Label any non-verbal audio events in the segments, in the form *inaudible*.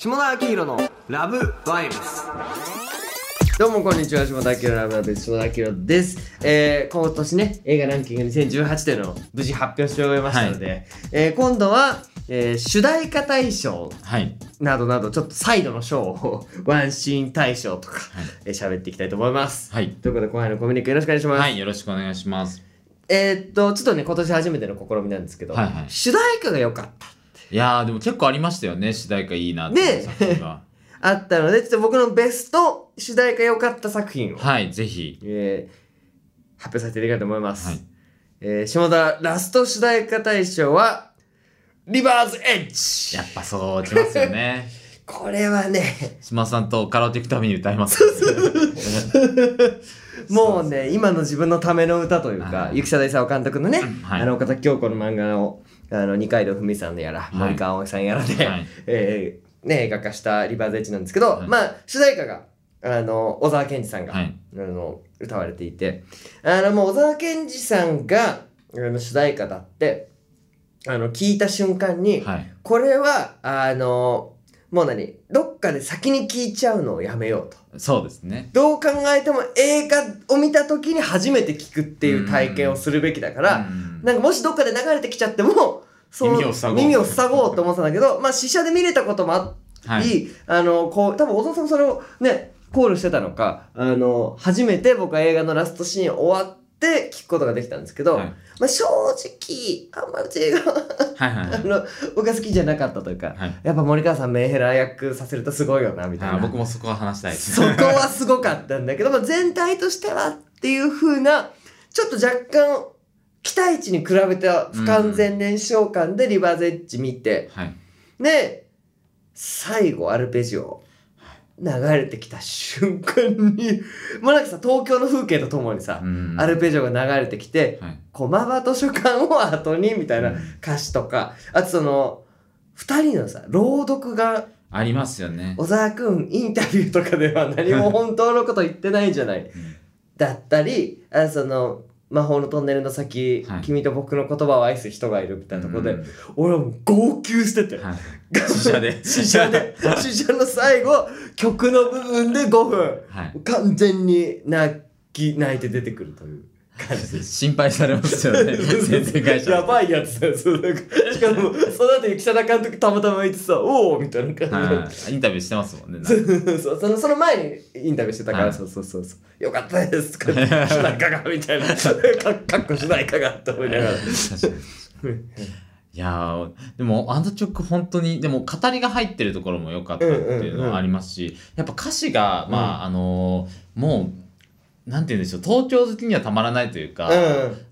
下田明宏のラブバイブス。どうもこんにちは下田明宏のラブバイブス下田明宏です、えー、今年ね映画ランキング2018というのを無事発表して終えましたので、えー今度は、えー主題歌大賞。はい。などなどちょっとサイドの賞をワンシーン大賞とか、えー喋っていきたいと思います、はい。ということで後輩のコミュニケよろしくお願いします、はい。よろしくお願いします。えーっとちょっとね今年初めての試みなんですけど、はいはい。主題歌が良かったいやー、でも結構ありましたよね。主題歌いいなっていう作品が。あったのでちょっと僕のベスト主題歌良かった作品を、はい、ぜひ。えー発表させていただきたいと思います、はい。えー下田ラスト主題歌大賞はリバーズエッジやっぱそうきますよね。*laughs* これはね島さんとカラオケ行くために歌います。もうね今の自分のための歌というかはいゆきさだいさお監督のね、はいあの岡崎京子の漫画をあの二階堂ふみさんのやら、い森川葵さんやらで、はい *laughs* えーね、映画化したリバーズエッジなんですけど、はいまあ主題歌があの小沢健二さんが、はい。あの歌われていてあのもう小沢健二さんがあの主題歌だってあの聞いた瞬間に、はい。これはあのもう何どっかで先に聞いちゃうのをやめようとそうですね。どう考えても映画を見た時に初めて聞くっていう体験をするべきだから、うんなんかもしどっかで流れてきちゃってもその耳を塞ごう耳を塞ごうと思ってたんだけどまあ試写で見れたこともあり、はい。あのこう多分小沢さんもそれをね考慮してたのかあの初めて僕は映画のラストシーン終わって聞くことができたんですけど、はいまあ、正直あんまうち映画ははいはい *laughs* あの僕が好きじゃなかったというか、はい。やっぱ森川さんメンヘラ役させるとすごいよなみたいあな僕もそこは話したいです。そこはすごかったんだけど、まあ、全体としてはっていう風なちょっと若干期待値に比べた不完全燃焼感でリバーズエッジ見て、はい。で最後アルペジオ流れてきた瞬間に *laughs* もうなんかさ東京の風景とともにさ、うんアルペジオが流れてきてはい。「駒場図書館を後に」みたいなうん歌詞とかあとその2人のさ朗読がありますよね。小沢くんインタビューとかでは何も本当のこと言ってないんじゃないうんだったりあその魔法のトンネルの先、はい君と僕の言葉を愛す人がいるみたいなところで、うん俺はもう号泣してて、はい。試写で。試写で試写の最後曲の部分で5分はい。完全に泣き泣いて出てくるという。心配されますよね。*laughs* 先生会社。やばいやつだよ。そうなんかしかも、その後、雪貞監督たまたまいてさ、おおみたいな感じで。はい。インタビューしてますもんね。そうそのその前にインタビューしてたから、はいそうそうそうそうよかったですとか主題歌がみたいなかかっこ主題歌がって思いながら。いやーでもあの曲本当にでも語りが入ってるところも良かったっていうのはありますし、やっぱ歌詞がまあ、あのーもうなんて言うんでしょう東京好きにはたまらないというか、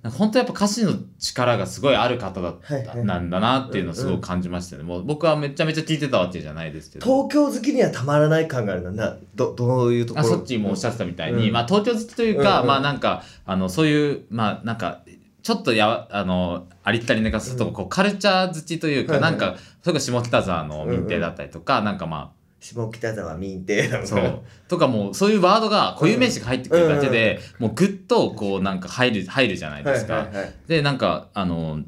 うん。本当やっぱ歌詞の力がすごいある方だった、はいはい。なんだなっていうのをすごく感じましたね、もう僕はめちゃめちゃ聞いてたわけじゃないですけど。東京好きにはたまらない感があるのなどどういうところ？あそっちもおっしゃってたみたいに、うん。まあ東京好きというか、うんうん。まあなんかあのそういうまあなんかちょっとやあのありったり寝かすとこうカルチャー好きというか、はいはい。なんかそれこそ下北沢の民邸だったりとか、なんかま下北沢民邸そう。とかもうそういうワードが固有名詞が入ってくるだけで、もうぐっとこうなんか入る入るじゃないはいですか。でなんかあの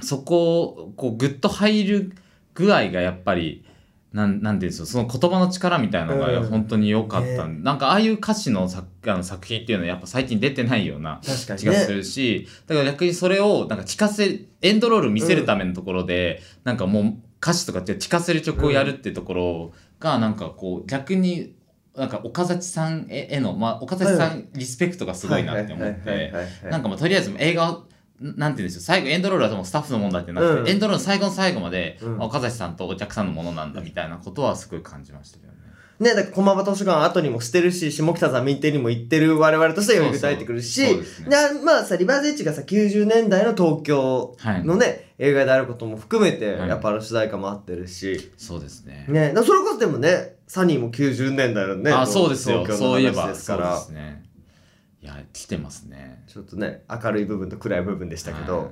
そこをこうぐっと入る具合がやっぱりなんなんていうんですかその言葉の力みたいなのがうん。本当に良かった、ね。なんかああいう歌詞の作あの作品っていうのはやっぱ最近出てないような気がすねるし、だから逆にそれをなんか聞かせエンドロール見せるためのところで、なんかもう歌詞とかって聞かせる曲をやるってところがなんかこう逆になんか岡崎さんへへの、まあ、岡崎さんリスペクトがすごいなって思って。なんかもうとりあえず映画をなんて言うんでしょう最後エンドロールはもうスタッフのもんだってなって、うんエンドロールの最後の最後まで、うんあ岡崎さんとお客さんのものなんだみたいなことはすごい感じましたけどね。ね、だから駒場図書館後にもしてるし、下北沢民邸にも行ってる我々としてはよく歌えてくるし、そうそうですね。でまあさ、リバーズエッジがさ、90年代の東京はい。のね、映画であることも含めて、はい。やっぱあの主題歌もあってるし、そうですね。ね、それこそでもね、サニーも90年代のね、あそうですよ。東京そういえばの話ですから、そうですね。いや来てますね。ちょっとね、明るい部分と暗い部分でしたけど、はい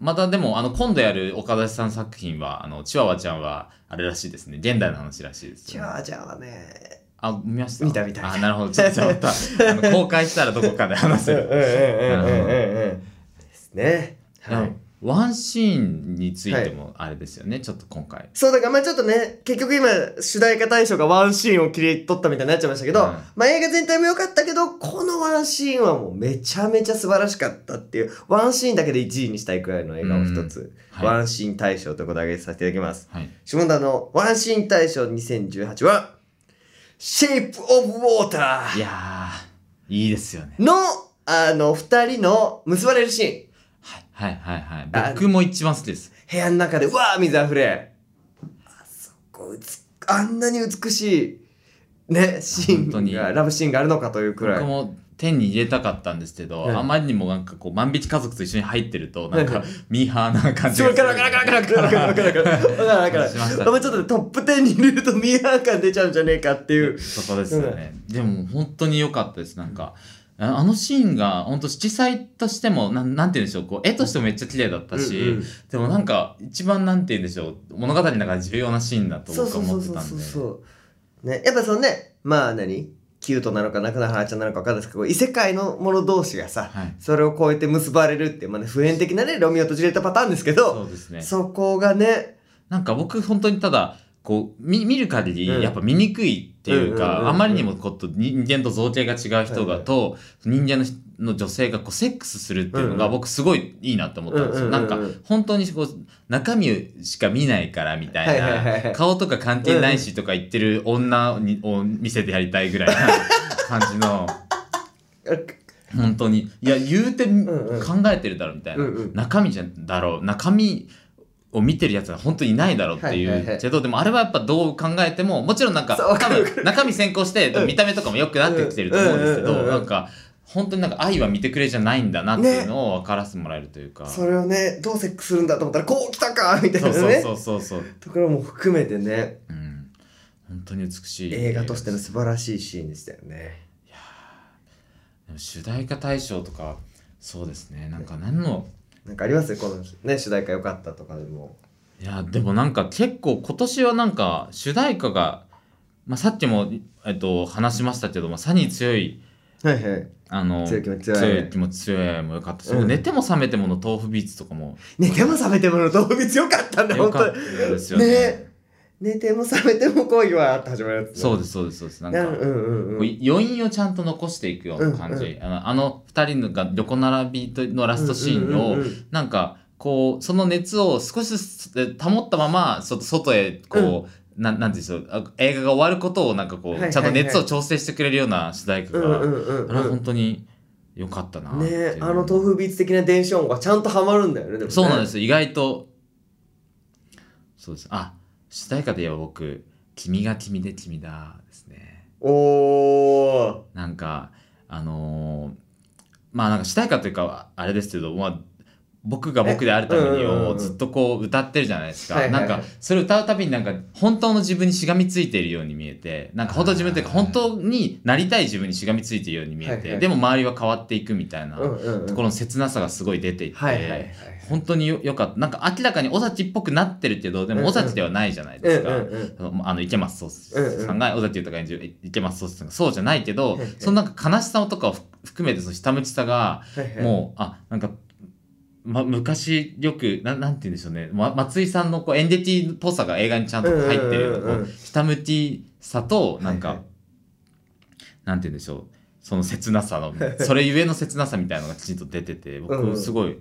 またでもあの今度やる岡崎さん作品はあのチワワちゃんはあれらしいですね。現代の話らしいですよ、じゃあじゃあね、あ見ました？見た見た。あなるほど。ちょっとまた。*laughs* あの公開したらどこかで話せる。うんうんうんうんうんうんですね。はい。ワンシーンについてもあれですよね、ちょっと今回。そう、だからまあちょっとね、結局今、主題歌大賞がワンシーンを切り取ったみたいになっちゃいましたけど、うんまあ映画全体も良かったけど、このワンシーンはもうめちゃめちゃ素晴らしかったっていう、ワンシーンだけで1位にしたいくらいの映画を一つ、うんはいワンシーン大賞ということで挙げさせていただきます。はい。下田のワンシーン大賞2018は、Shape of Water いやー、いいですよね。の、あの、二人の結ばれるシーン。はいはいはいあはい。僕も一番好きです。部屋の中で、うわー水あふれ。あそこ、うつ、あんなに美しい、ね、シーンが、ラブシーンがあるのかというくらい。僕も手に入れたかったんですけど、はいあまりにもなんかこう万引き家族と一緒に入ってるとなんかはいミーハーな感じそう、カラカラカラカラカラカラカラカラカラカラカラしましたカラ。ちょっとねトップ10に入れるとミーハー感出ちゃうんじゃねえかっていう。そこですよね、でも本当に良かったですなんかああのシーンが本当色彩としてもなんなんて言うんでしょう。こう絵としてもめっちゃ綺麗だったし、うんうん。でもなんか一番なんて言うんでしょう。物語の中で重要なシーンだと思ってたんで。そうそう。ね、やっぱそのね、まあ何？キュートなのか中野原ちゃんなのか分かんないですけど、異世界の者同士がさ、はい。それを超えて結ばれるっていう、まあね、普遍的なね、ロミオとジュリエットパターンですけど、そうですね。そこがね、なんか僕本当にただこう見見る限りうん。やっぱ見にくいっていうかあまりにもこうと人間と造形が違う人がと人間の人の女性がこうセックスするっていうのが僕すごいいいなって思ったんですよ。なんか本当にこう中身しか見ないからみたいない顔とか関係ないしとか言ってる女にを見せてやりたいぐらいな感じの本当に。いや言うて考えてるだろみたいな。中身じゃだろう。中身を見てるやつは本当にいないだろうっていうけどでもあれはやっぱどう考えてももちろんなんか多分中身先行してうん。見た目とかも良くなってきてると思うんですけどなんか本当になんか愛は見てくれじゃないんだなっていうのを分からせてもらえるというか、それをね、どうセックスするんだと思ったら、こう来たかみたいなね。そうそうそうそうところも含めてね、うん、本当に美しい。映画としての素晴らしいシーンでしたよね。でも主題歌大賞とかそうですね。なんか何のなんかあります？このね、主題歌良かったとかでも。いやでもなんか結構今年はなんか主題歌が、まあ、さっきも、えっと、話しましたけど、まあ、サニー強いはいはい。あの強い気持ち強い。気持ち強い愛もよかった。し、うん。寝ても覚めてもの豆腐ビーツとかも。寝ても覚めてもの動物良かったんだ、本当ですよね。ね寝ても覚めても恋はって始まるやつ、そうですそうですそうです。なんか、うんうんうん。余韻をちゃんと残していくような感じ、うんあのあの二人のが横並びとのラストシーンを、うんうんうん。うんなんかこうその熱を少しずつ保ったままちょっと外へこう、なん。なんていうんでしょう。あ映画が終わることをなんかこう、はいはいはい。ちゃんと熱を調整してくれるような主題歌が、うんうんうんあれはうん。本当に良かったなねあの豆腐ビーツ的な電子音がちゃんとハマるんだよね、ね。そうなんですよ。意外とそうです。あ主題歌で言えば僕「君が君で君だ」ですねおー。なんかあのーまあなんか主題歌というかあれですけど、まあ、僕が僕であるためにをずっとこう歌ってるじゃないですか、なんかそれを歌うたびになんか本当の自分にしがみついているように見えてなんか本当の自分というか本当になりたい自分にしがみついているように見えて、でも周りは変わっていくみたいなところの切なさがすごい出ていて。本当によよかった。なんか明らかに尾崎っぽくなってるけどでも尾崎ではないじゃないうんですか。あの池松壮さんが尾崎豊が演じる池松壮さんが。そうじゃないけどそのなんか悲しさとかをふ含めてその下向きさがもうあなんか、ま、昔よくななんて言うんでしょうね、ま、松井さんのこう演劇っぽさが映画にちゃんと入ってるようなきさとなんか、はいはい。なんて言うんでしょう。その切なさの *laughs* それゆえの切なさみたいなのがきちんと出てて僕すごい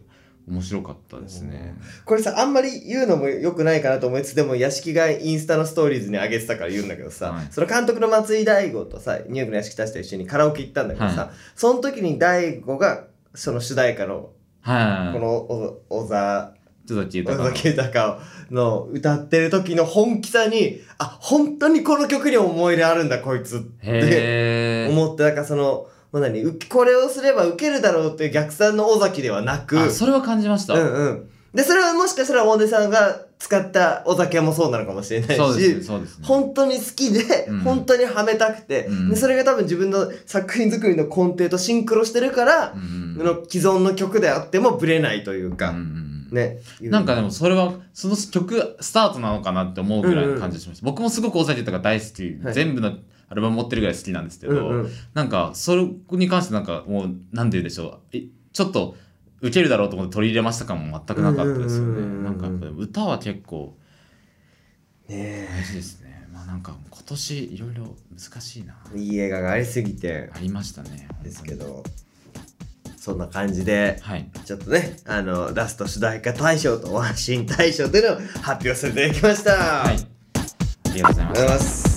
面白かったですね。これさあんまり言うのも良くないかなと思いつつでも屋敷がインスタのストーリーズに上げてたから言うんだけどさ、はい。その監督の松井大悟とさニューヨークの屋敷たちと一緒にカラオケ行ったんだけどさ、はい。その時に大悟がその主題歌のはい、このお小沢ちょっと聞いた小崎豊の歌ってる時の本気さにあ本当にこの曲に思い入れあるんだこいつって思ってだからそのまあ何うこれをすればウケるだろうっていう逆算の尾崎ではなくあそれは感じました、うんうん。で、それはもしかしたら大出さんが使ったお酒もそうなのかもしれないし、ねね。本当に好きで、うん。本当にはめたくて、うん。で、それが多分自分の作品作りの根底とシンクロしてるから、うん。の既存の曲であってもブレないというか、うんうんね。なんかでもそれはその曲スタートなのかなって思うぐらいの感じがしました、僕もすごく尾崎豊が大好き、はい。全部のアルバム持ってるぐらい好きなんですけど、うんうん。なんかそれに関してなんかもうなんて言うんでしょう。えちょっと受けるだろうと思って取り入れました感も全くなかったですよね。なんかやっぱ歌は結構ね大事ですね。まあなんか今年いろいろ難しいな。えいい映画がありすぎて。ありましたねですけどそんな感じではい。ちょっとねあのラスト主題歌大賞とワンシーン大賞というのを発表させていただきました、はい。ありがとうございます